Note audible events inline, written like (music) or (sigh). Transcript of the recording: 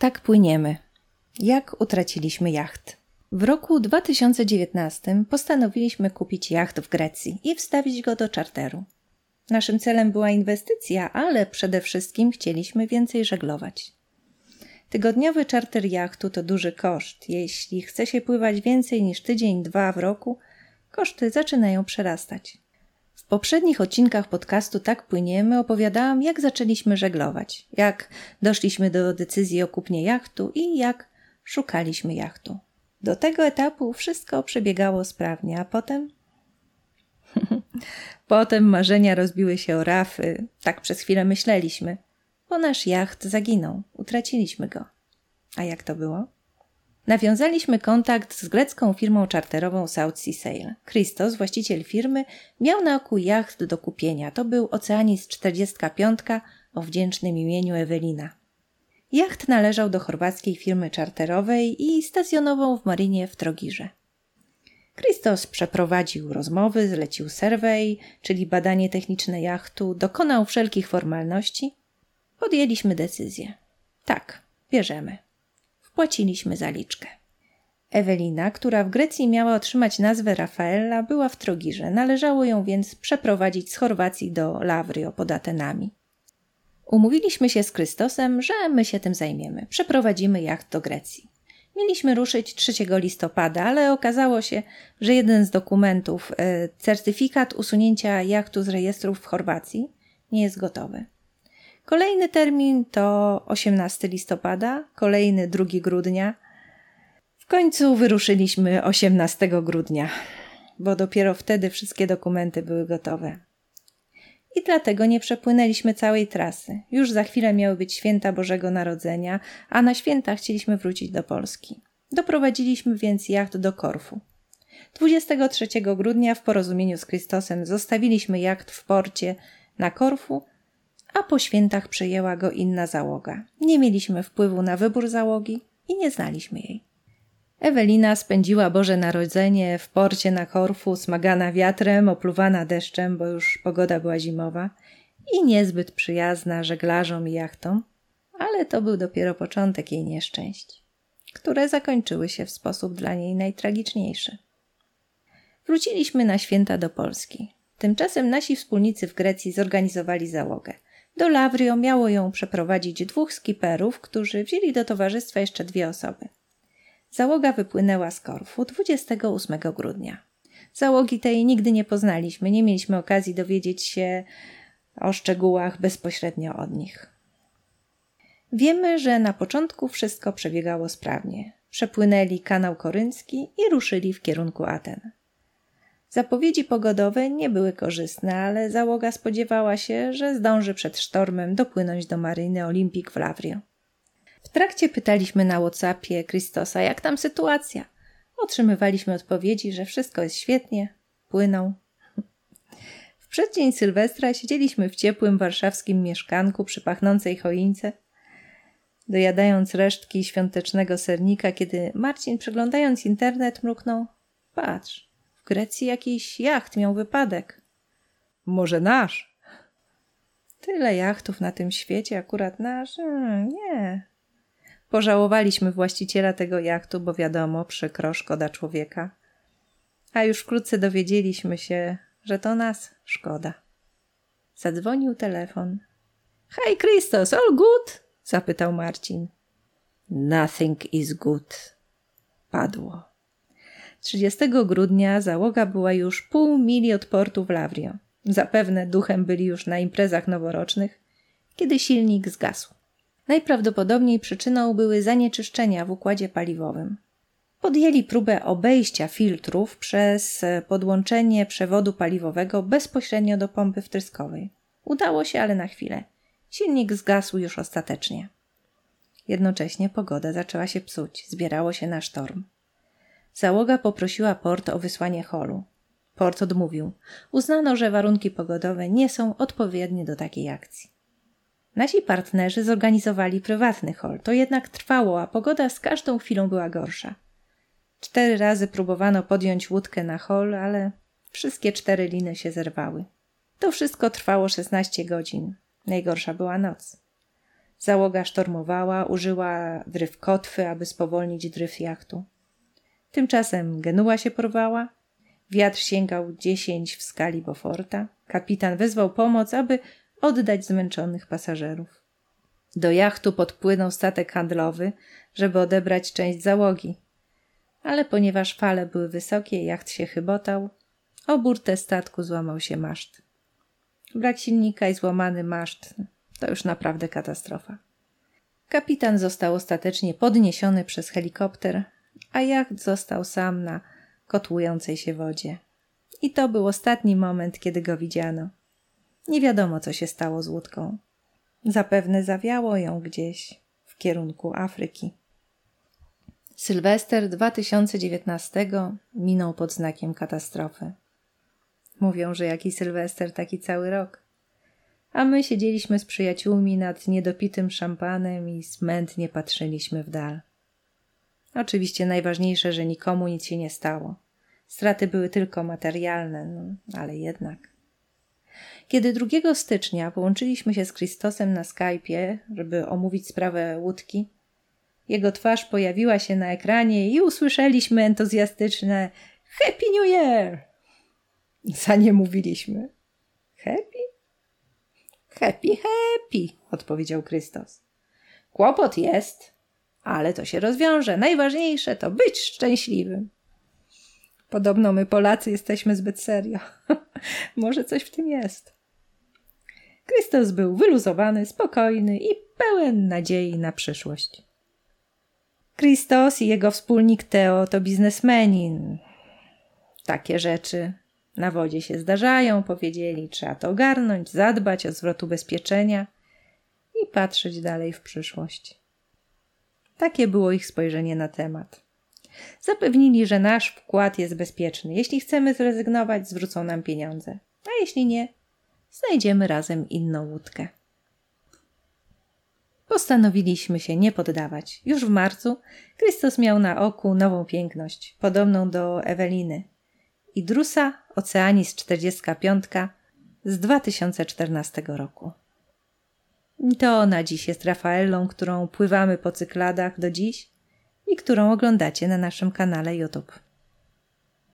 Tak płyniemy. Jak utraciliśmy jacht? W roku 2019 postanowiliśmy kupić jacht w Grecji i wstawić go do czarteru. Naszym celem była inwestycja, ale przede wszystkim chcieliśmy więcej żeglować. Tygodniowy czarter jachtu to duży koszt. Jeśli chce się pływać więcej niż tydzień, dwa w roku, koszty zaczynają przerastać. Poprzednich odcinkach podcastu Tak Płyniemy opowiadałam, jak zaczęliśmy żeglować, jak doszliśmy do decyzji o kupnie jachtu i jak szukaliśmy jachtu. Do tego etapu wszystko przebiegało sprawnie, a potem. (laughs) potem marzenia rozbiły się o rafy, tak przez chwilę myśleliśmy, bo nasz jacht zaginął, utraciliśmy go. A jak to było? Nawiązaliśmy kontakt z grecką firmą czarterową South Sea Sail. Christos, właściciel firmy, miał na oku jacht do kupienia. To był Oceanis 45 o wdzięcznym imieniu Ewelina. Jacht należał do chorwackiej firmy czarterowej i stacjonował w marinie w Trogirze. Christos przeprowadził rozmowy, zlecił survey, czyli badanie techniczne jachtu, dokonał wszelkich formalności. Podjęliśmy decyzję. Tak, bierzemy. Wpłaciliśmy zaliczkę. Ewelina, która w Grecji miała otrzymać nazwę Rafaela, była w Trogirze. Należało ją więc przeprowadzić z Chorwacji do Lavrio pod Atenami. Umówiliśmy się z Krystosem, że my się tym zajmiemy. Przeprowadzimy jacht do Grecji. Mieliśmy ruszyć 3 listopada, ale okazało się, że jeden z dokumentów, e, certyfikat usunięcia jachtu z rejestrów w Chorwacji, nie jest gotowy. Kolejny termin to 18 listopada, kolejny 2 grudnia. W końcu wyruszyliśmy 18 grudnia, bo dopiero wtedy wszystkie dokumenty były gotowe i dlatego nie przepłynęliśmy całej trasy. Już za chwilę miały być święta Bożego Narodzenia, a na święta chcieliśmy wrócić do Polski. Doprowadziliśmy więc jacht do Korfu. 23 grudnia w porozumieniu z Chrystosem zostawiliśmy jacht w porcie na Korfu, a po świętach przejęła go inna załoga. Nie mieliśmy wpływu na wybór załogi i nie znaliśmy jej. Ewelina spędziła Boże Narodzenie w porcie na Korfu, smagana wiatrem, opluwana deszczem, bo już pogoda była zimowa i niezbyt przyjazna żeglarzom i jachtom, ale to był dopiero początek jej nieszczęść, które zakończyły się w sposób dla niej najtragiczniejszy. Wróciliśmy na święta do Polski. Tymczasem nasi wspólnicy w Grecji zorganizowali załogę. Do Lavrio miało ją przeprowadzić dwóch skiperów, którzy wzięli do towarzystwa jeszcze dwie osoby – Załoga wypłynęła z Korfu 28 grudnia. Załogi tej nigdy nie poznaliśmy, nie mieliśmy okazji dowiedzieć się o szczegółach bezpośrednio od nich. Wiemy, że na początku wszystko przebiegało sprawnie. Przepłynęli kanał koryncki i ruszyli w kierunku Aten. Zapowiedzi pogodowe nie były korzystne, ale załoga spodziewała się, że zdąży przed sztormem dopłynąć do maryny Olimpik w Lavrio. W trakcie pytaliśmy na WhatsAppie Christosa, jak tam sytuacja. Otrzymywaliśmy odpowiedzi, że wszystko jest świetnie, płyną. W przeddzień Sylwestra siedzieliśmy w ciepłym warszawskim mieszkanku przy pachnącej choince, dojadając resztki świątecznego sernika, kiedy Marcin, przeglądając internet, mruknął: Patrz, Grecji jakiś jacht miał wypadek. Może nasz? Tyle jachtów na tym świecie, akurat nasz? Hmm, nie, Pożałowaliśmy właściciela tego jachtu, bo wiadomo, przykro, szkoda człowieka. A już wkrótce dowiedzieliśmy się, że to nas szkoda. Zadzwonił telefon. Hej, Christos, all good? zapytał Marcin. Nothing is good. Padło. 30 grudnia załoga była już pół mili od portu w Lavrio. Zapewne duchem byli już na imprezach noworocznych, kiedy silnik zgasł. Najprawdopodobniej przyczyną były zanieczyszczenia w układzie paliwowym. Podjęli próbę obejścia filtrów przez podłączenie przewodu paliwowego bezpośrednio do pompy wtryskowej. Udało się, ale na chwilę. Silnik zgasł już ostatecznie. Jednocześnie pogoda zaczęła się psuć, zbierało się na sztorm. Załoga poprosiła port o wysłanie holu. Port odmówił. Uznano, że warunki pogodowe nie są odpowiednie do takiej akcji. Nasi partnerzy zorganizowali prywatny hol. To jednak trwało, a pogoda z każdą chwilą była gorsza. Cztery razy próbowano podjąć łódkę na hol, ale wszystkie cztery liny się zerwały. To wszystko trwało 16 godzin. Najgorsza była noc. Załoga sztormowała, użyła dryf kotwy, aby spowolnić dryf jachtu. Tymczasem Genua się porwała, wiatr sięgał dziesięć w skali Beauforta. Kapitan wezwał pomoc, aby oddać zmęczonych pasażerów. Do jachtu podpłynął statek handlowy, żeby odebrać część załogi. Ale ponieważ fale były wysokie, jacht się chybotał, o burtę statku złamał się maszt. Brak silnika i złamany maszt to już naprawdę katastrofa. Kapitan został ostatecznie podniesiony przez helikopter, a jacht został sam na kotłującej się wodzie. I to był ostatni moment, kiedy go widziano. Nie wiadomo, co się stało z łódką. Zapewne zawiało ją gdzieś w kierunku Afryki. Sylwester 2019 minął pod znakiem katastrofy. Mówią, że jaki Sylwester, taki cały rok. A my siedzieliśmy z przyjaciółmi nad niedopitym szampanem i smętnie patrzyliśmy w dal. Oczywiście najważniejsze, że nikomu nic się nie stało. Straty były tylko materialne, no, ale jednak. Kiedy 2 stycznia połączyliśmy się z Kristosem na Skype'ie, żeby omówić sprawę łódki, jego twarz pojawiła się na ekranie i usłyszeliśmy entuzjastyczne Happy New Year! Za nie mówiliśmy. Happy? Happy, happy, odpowiedział Krystos. Kłopot jest, ale to się rozwiąże. Najważniejsze to być szczęśliwym. Podobno my Polacy jesteśmy zbyt serio. (laughs) Może coś w tym jest. Krystos był wyluzowany, spokojny i pełen nadziei na przyszłość. Krystos i jego wspólnik Teo to biznesmeni. Takie rzeczy na wodzie się zdarzają, powiedzieli. Trzeba to ogarnąć, zadbać o zwrot ubezpieczenia i patrzeć dalej w przyszłość. Takie było ich spojrzenie na temat. Zapewnili, że nasz wkład jest bezpieczny. Jeśli chcemy zrezygnować, zwrócą nam pieniądze. A jeśli nie, znajdziemy razem inną łódkę. Postanowiliśmy się nie poddawać. Już w marcu Chrystus miał na oku nową piękność, podobną do Eweliny. I Drusa Oceanis 45 z 2014 roku. To ona dziś jest Rafaelą, którą pływamy po cykladach do dziś i którą oglądacie na naszym kanale YouTube.